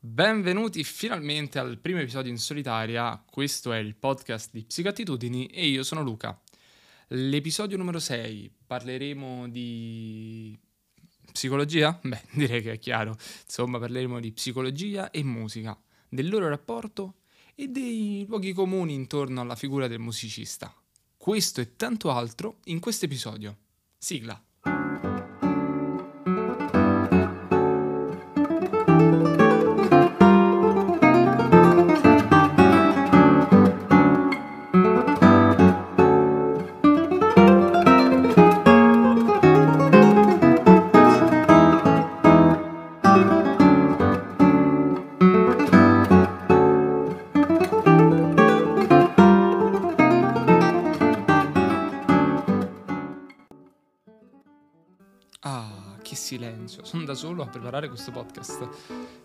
Benvenuti finalmente al primo episodio in solitaria, questo è il podcast di Psicattitudini e io sono Luca. L'episodio numero 6 parleremo di psicologia? Beh, direi che è chiaro, insomma parleremo di psicologia e musica, del loro rapporto e dei luoghi comuni intorno alla figura del musicista. Questo e tanto altro in questo episodio. Sigla. Ah, che silenzio, sono da solo a preparare questo podcast.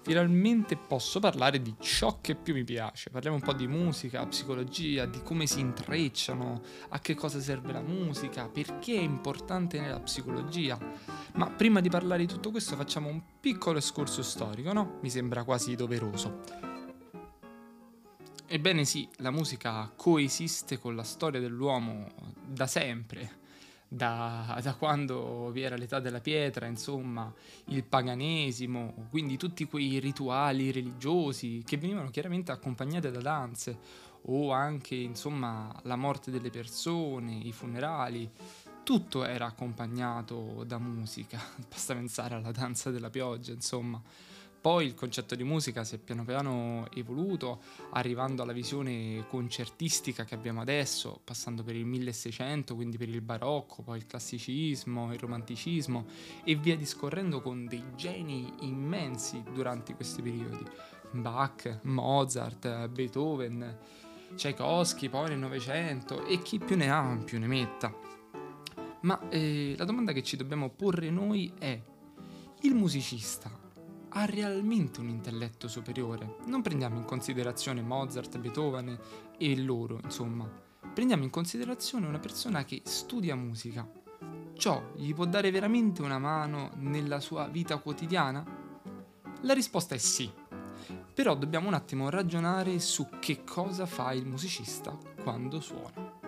Finalmente posso parlare di ciò che più mi piace. Parliamo un po' di musica, psicologia, di come si intrecciano, a che cosa serve la musica, perché è importante nella psicologia. Ma prima di parlare di tutto questo facciamo un piccolo escorso storico, no? Mi sembra quasi doveroso. Ebbene sì, la musica coesiste con la storia dell'uomo da sempre da, da, quando vi era l'età della pietra, insomma, il paganesimo, quindi tutti quei rituali religiosi che venivano chiaramente accompagnati da danze o anche, insomma, la morte delle persone, i funerali, tutto era accompagnato da musica, basta pensare alla danza della pioggia, insomma. Poi il concetto di musica si è piano piano evoluto, arrivando alla visione concertistica che abbiamo adesso, passando per il 1600, quindi per il barocco, poi il classicismo, il romanticismo e via discorrendo con dei geni immensi durante questi periodi. Bach, Mozart, Beethoven, Tchaikovsky, poi nel Novecento e chi più ne ha più ne metta. Ma eh, la domanda che ci dobbiamo porre noi è, il musicista ha realmente un intelletto superiore. Non prendiamo in considerazione Mozart, Beethoven e loro, insomma. Prendiamo in considerazione una persona che studia musica. Ciò gli può dare veramente una mano nella sua vita quotidiana? La risposta è sì. Però dobbiamo un attimo ragionare su che cosa fa il musicista quando suona.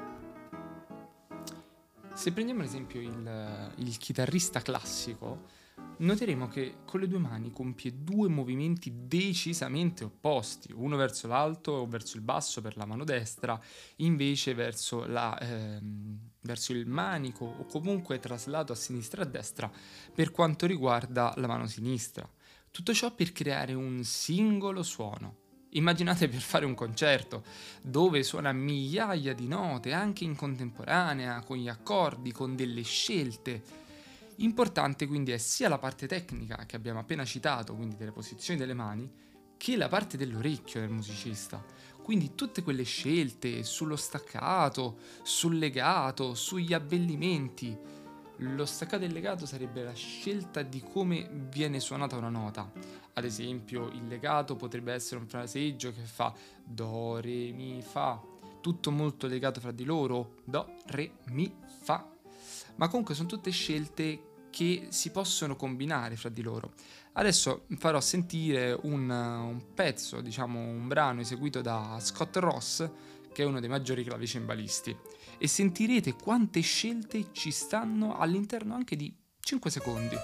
Se prendiamo ad esempio il, il chitarrista classico, noteremo che con le due mani compie due movimenti decisamente opposti, uno verso l'alto o verso il basso per la mano destra, invece verso, la, ehm, verso il manico o comunque traslato a sinistra e a destra per quanto riguarda la mano sinistra. Tutto ciò per creare un singolo suono. Immaginate per fare un concerto dove suona migliaia di note anche in contemporanea, con gli accordi, con delle scelte Importante quindi è sia la parte tecnica che abbiamo appena citato, quindi delle posizioni delle mani, che la parte dell'orecchio del musicista. Quindi tutte quelle scelte sullo staccato, sul legato, sugli abbellimenti. Lo staccato e il legato sarebbe la scelta di come viene suonata una nota. Ad esempio, il legato potrebbe essere un fraseggio che fa Do, Re, Mi, Fa. Tutto molto legato fra di loro. Do, Re, Mi, Fa ma comunque sono tutte scelte che si possono combinare fra di loro. Adesso farò sentire un, un pezzo, diciamo un brano eseguito da Scott Ross, che è uno dei maggiori clavicembalisti, e sentirete quante scelte ci stanno all'interno anche di 5 secondi.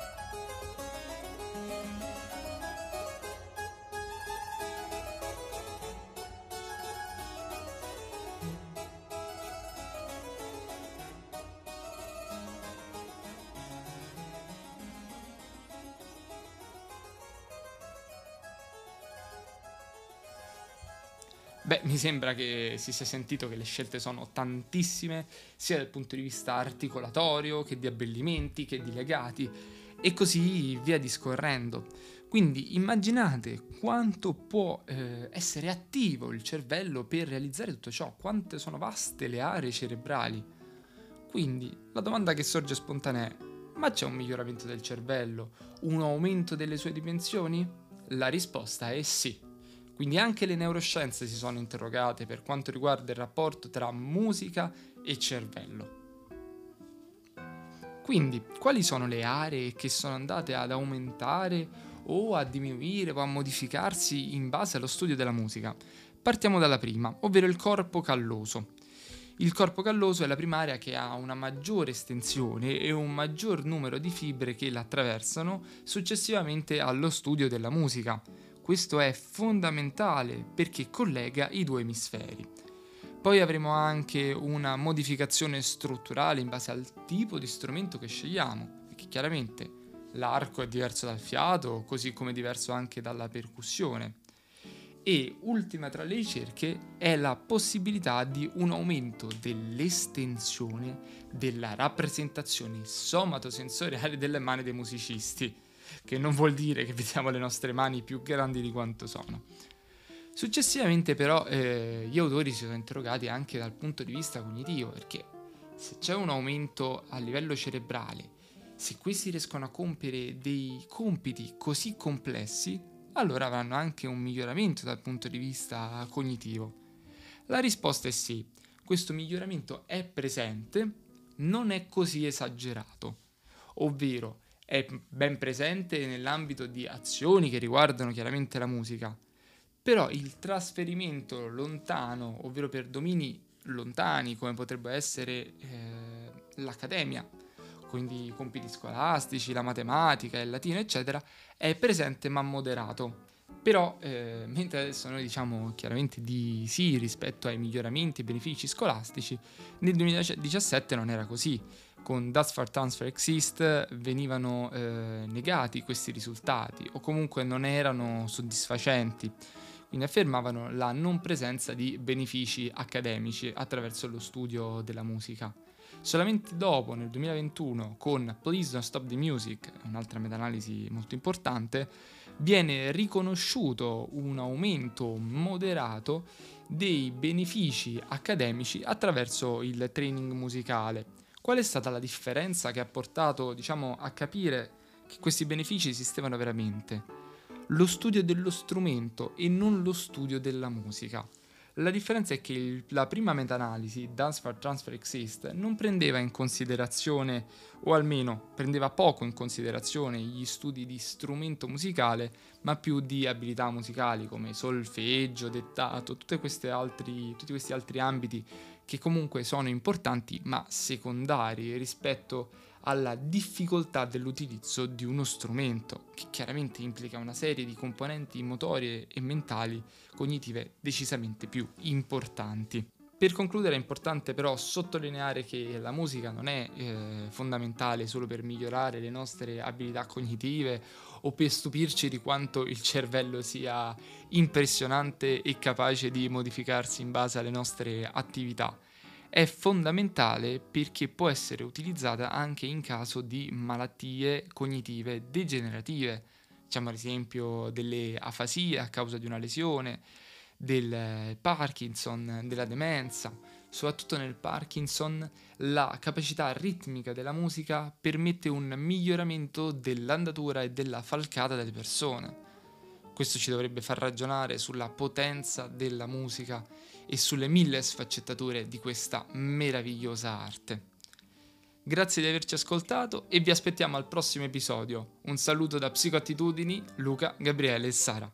Beh, mi sembra che si sia sentito che le scelte sono tantissime, sia dal punto di vista articolatorio, che di abbellimenti, che di legati, e così via discorrendo. Quindi immaginate quanto può eh, essere attivo il cervello per realizzare tutto ciò, quante sono vaste le aree cerebrali. Quindi la domanda che sorge spontanea è, ma c'è un miglioramento del cervello? Un aumento delle sue dimensioni? La risposta è sì. Quindi anche le neuroscienze si sono interrogate per quanto riguarda il rapporto tra musica e cervello. Quindi, quali sono le aree che sono andate ad aumentare o a diminuire o a modificarsi in base allo studio della musica. Partiamo dalla prima, ovvero il corpo calloso. Il corpo calloso è la prima area che ha una maggiore estensione e un maggior numero di fibre che la attraversano successivamente allo studio della musica. Questo è fondamentale perché collega i due emisferi. Poi avremo anche una modificazione strutturale in base al tipo di strumento che scegliamo, perché chiaramente l'arco è diverso dal fiato, così come è diverso anche dalla percussione. E ultima tra le ricerche è la possibilità di un aumento dell'estensione della rappresentazione somatosensoriale delle mani dei musicisti, che non vuol dire che vediamo le nostre mani più grandi di quanto sono. Successivamente però eh, gli autori si sono interrogati anche dal punto di vista cognitivo, perché se c'è un aumento a livello cerebrale, se questi riescono a compiere dei compiti così complessi, allora avranno anche un miglioramento dal punto di vista cognitivo. La risposta è sì, questo miglioramento è presente, non è così esagerato, ovvero è ben presente nell'ambito di azioni che riguardano chiaramente la musica, però il trasferimento lontano, ovvero per domini lontani come potrebbe essere eh, l'accademia, quindi i compiti scolastici, la matematica, il latino, eccetera, è presente ma moderato. Però, eh, mentre adesso noi diciamo chiaramente di sì rispetto ai miglioramenti e benefici scolastici, nel 2017 non era così. Con Does for Transfer Exist venivano eh, negati questi risultati o comunque non erano soddisfacenti quindi affermavano la non presenza di benefici accademici attraverso lo studio della musica. Solamente dopo, nel 2021, con Please Don't Stop the Music, un'altra meta-analisi molto importante, viene riconosciuto un aumento moderato dei benefici accademici attraverso il training musicale. Qual è stata la differenza che ha portato, diciamo, a capire che questi benefici esistevano veramente? lo studio dello strumento e non lo studio della musica. La differenza è che il, la prima meta-analisi, Dance for Transfer Exist, non prendeva in considerazione, o almeno prendeva poco in considerazione, gli studi di strumento musicale, ma più di abilità musicali come solfeggio, dettato, altri, tutti questi altri ambiti che comunque sono importanti ma secondari rispetto alla difficoltà dell'utilizzo di uno strumento, che chiaramente implica una serie di componenti motorie e mentali cognitive decisamente più importanti. Per concludere è importante però sottolineare che la musica non è eh, fondamentale solo per migliorare le nostre abilità cognitive o per stupirci di quanto il cervello sia impressionante e capace di modificarsi in base alle nostre attività. È fondamentale perché può essere utilizzata anche in caso di malattie cognitive degenerative, diciamo ad esempio delle afasie a causa di una lesione, del Parkinson, della demenza. Soprattutto nel Parkinson la capacità ritmica della musica permette un miglioramento dell'andatura e della falcata delle persone. Questo ci dovrebbe far ragionare sulla potenza della musica e sulle mille sfaccettature di questa meravigliosa arte. Grazie di averci ascoltato e vi aspettiamo al prossimo episodio. Un saluto da Psicoattitudini, Luca, Gabriele e Sara.